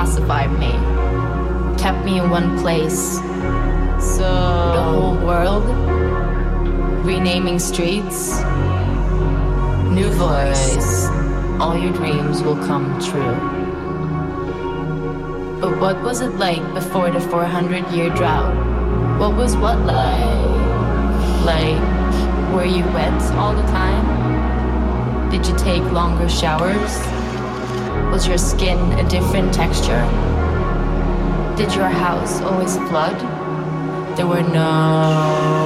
pacified me, kept me in one place. So The whole world, renaming streets, new voice. All your dreams will come true. But what was it like before the 400 year drought? What was what like? Like, were you wet all the time? Did you take longer showers? Was your skin a different texture? Did your house always flood? There were no.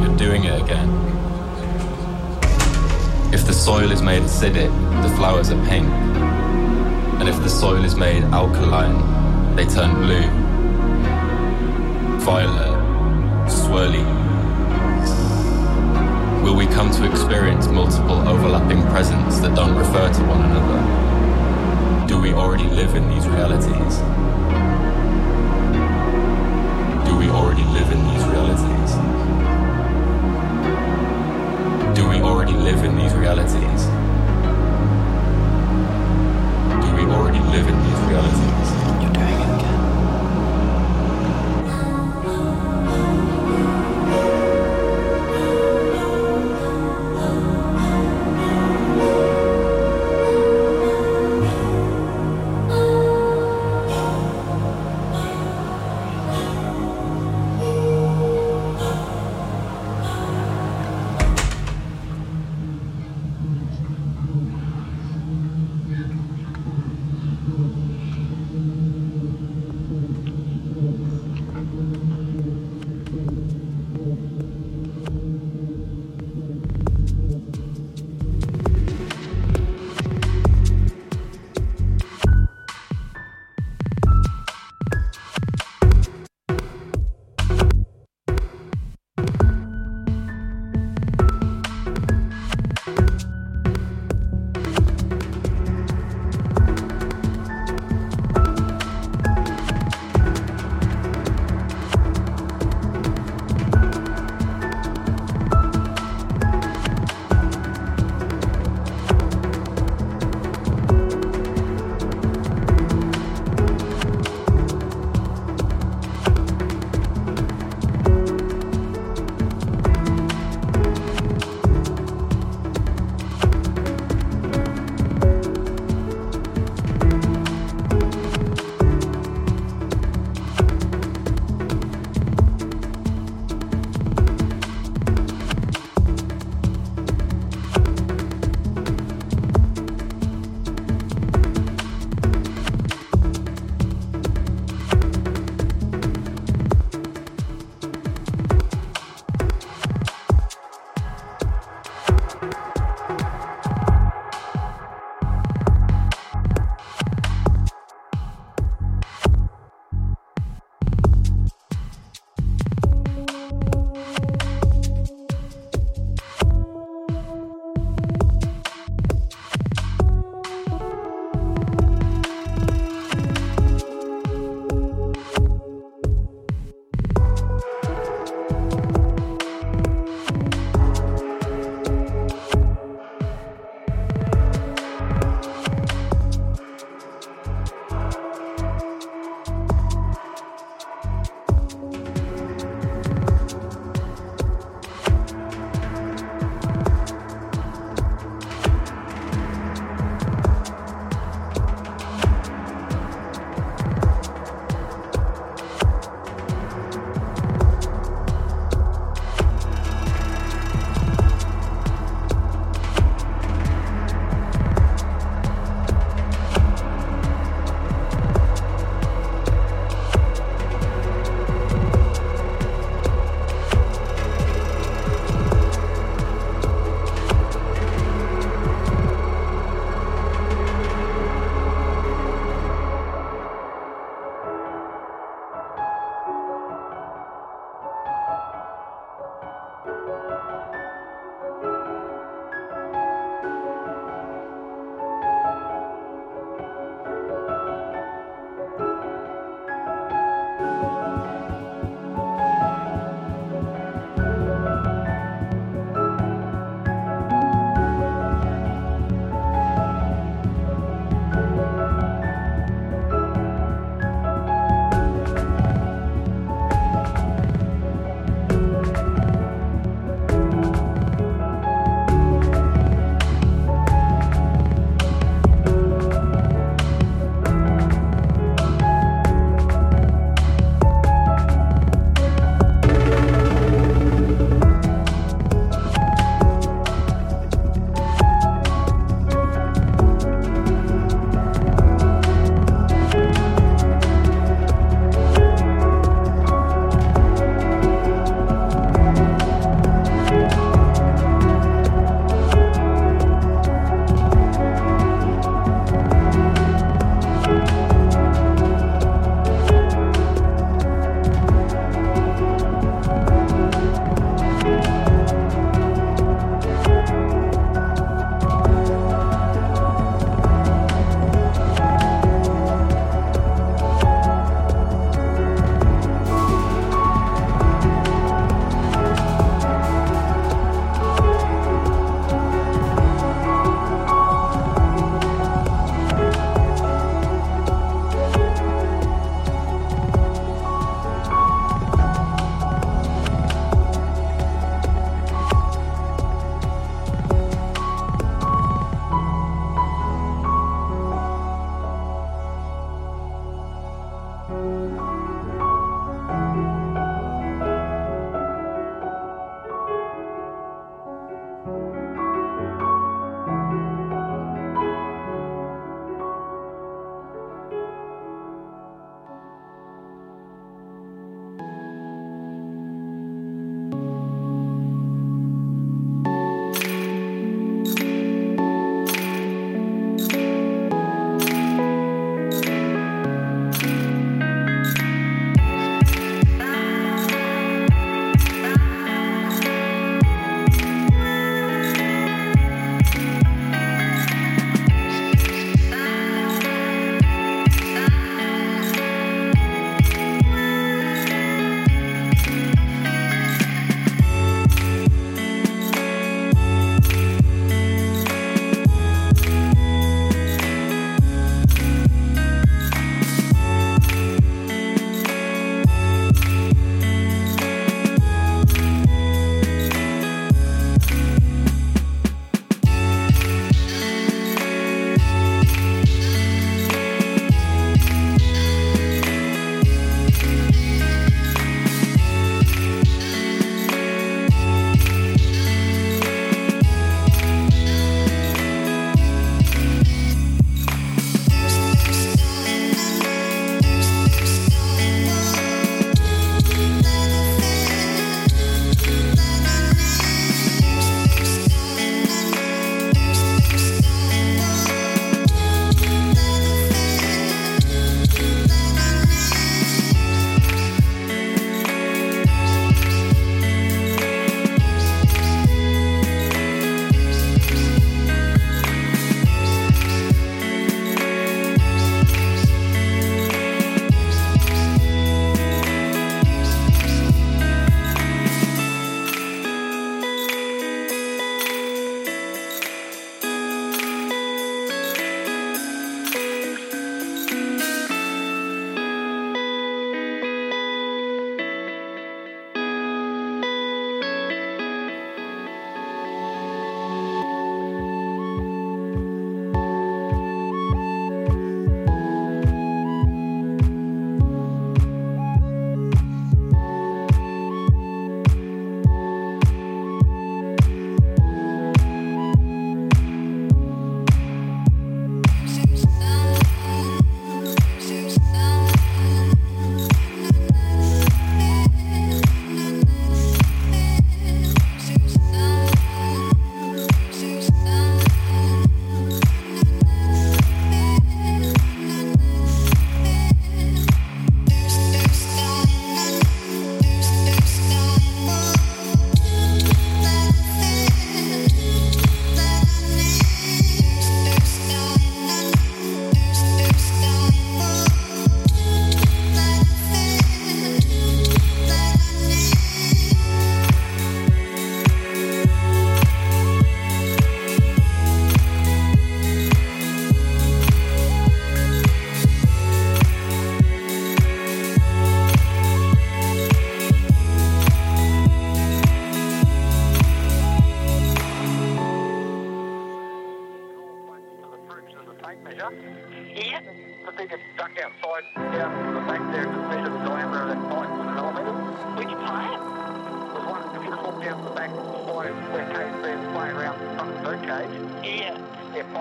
You're doing it again. If the soil is made acidic, the flowers are pink. And if the soil is made alkaline, they turn blue, violet, swirly. Will we come to experience multiple overlapping presents that don't refer to one another? Do we already live in these realities? Do we already live in these realities? Do we already live in these realities? Do we already live in these realities?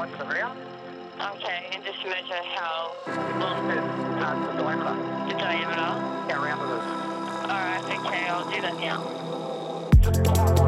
Okay, and just measure how long the, uh, the diameter. The diameter? How round it is. Alright, okay, I'll do that now.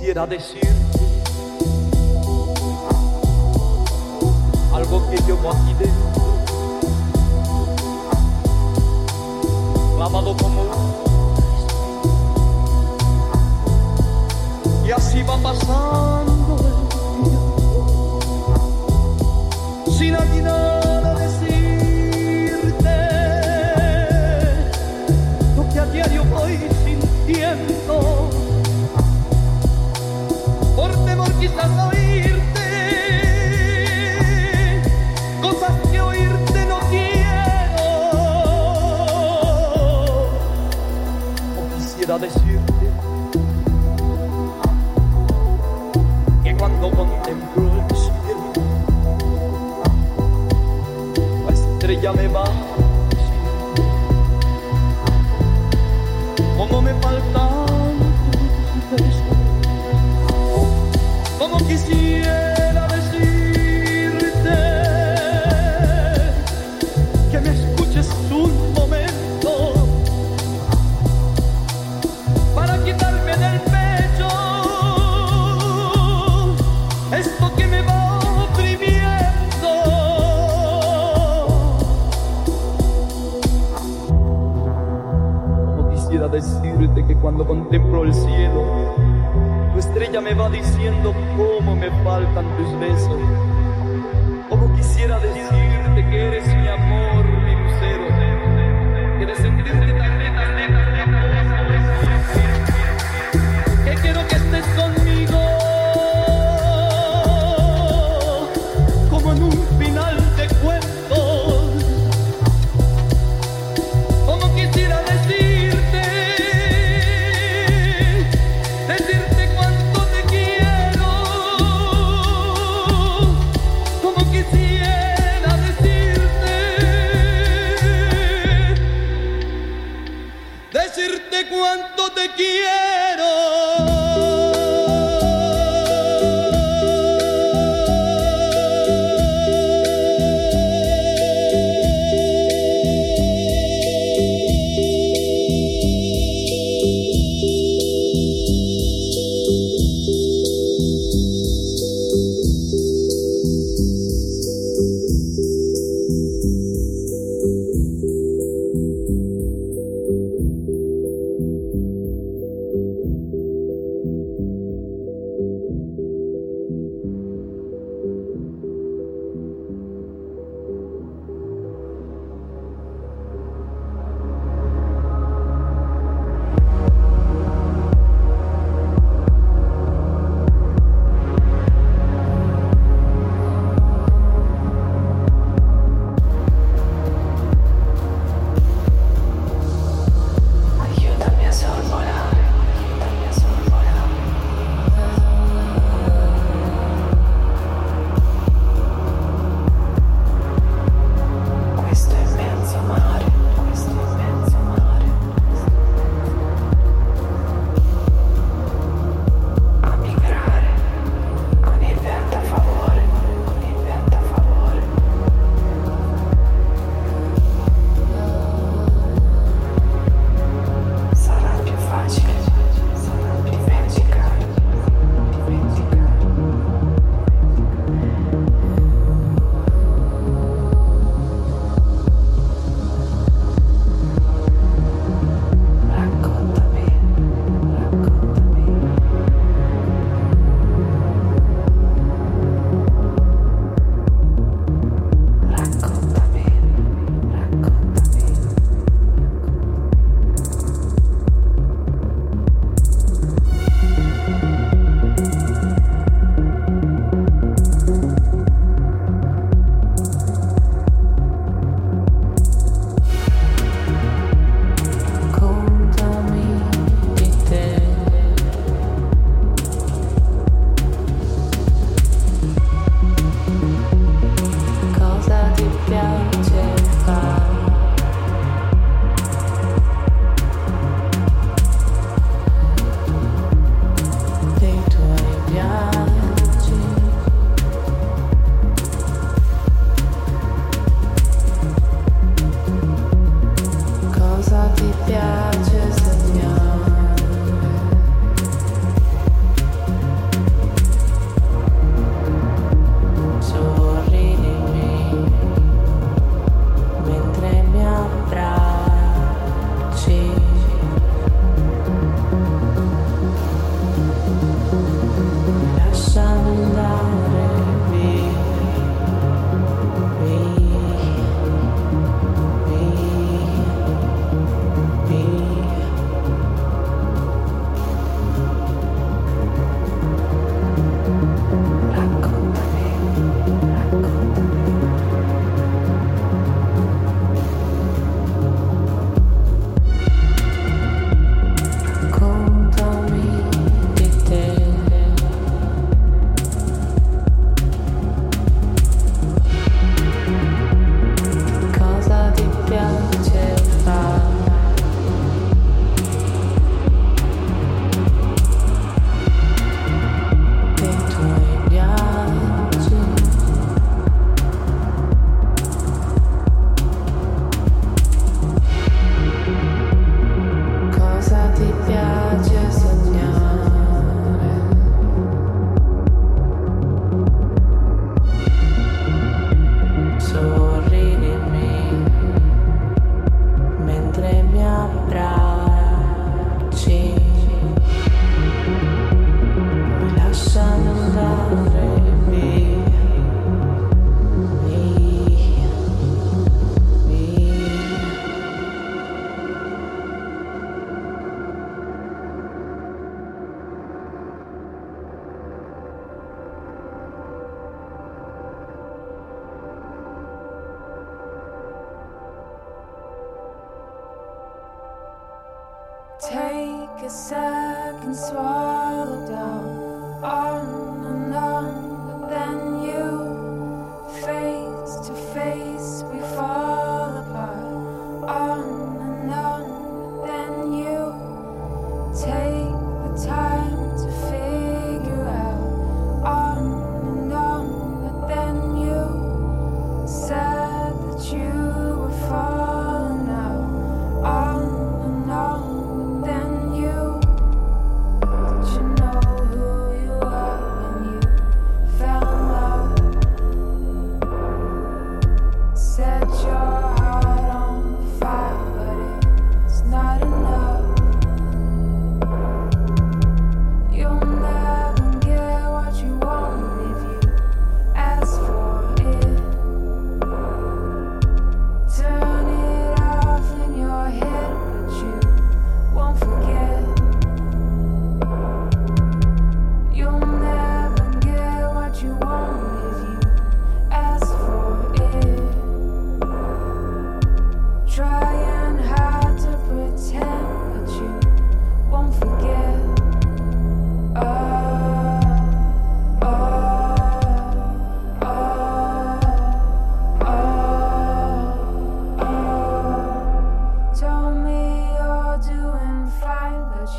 quisiera decirte algo que llevo aquí dentro, clavado como Y así va pasando el. Sin aguilar. cuando contemplo el cielo. Tu estrella me va diciendo cómo me faltan tus besos. Cómo quisiera decirte que eres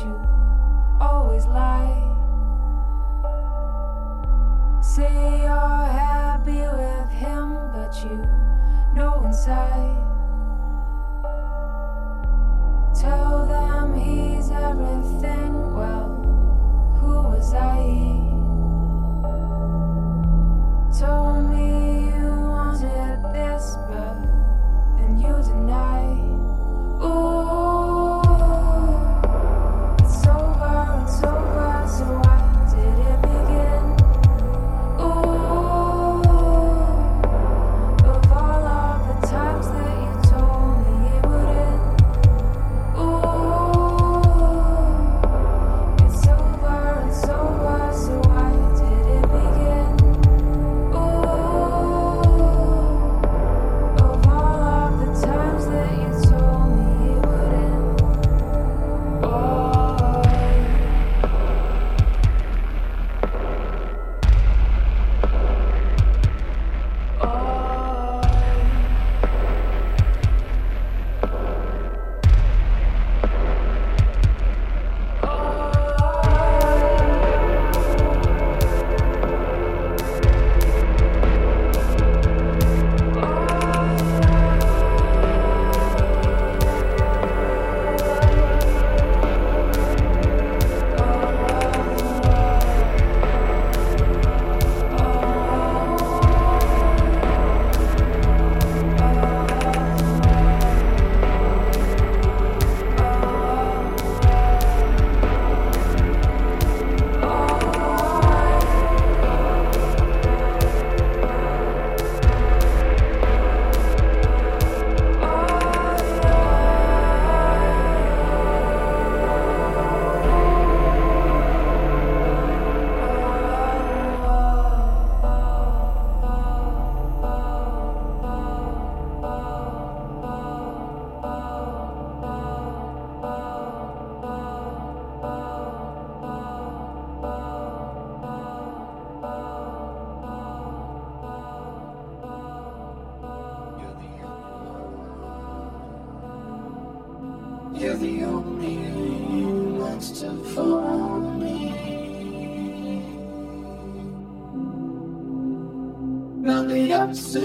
you always lie. Say you're happy with him, but you know inside. so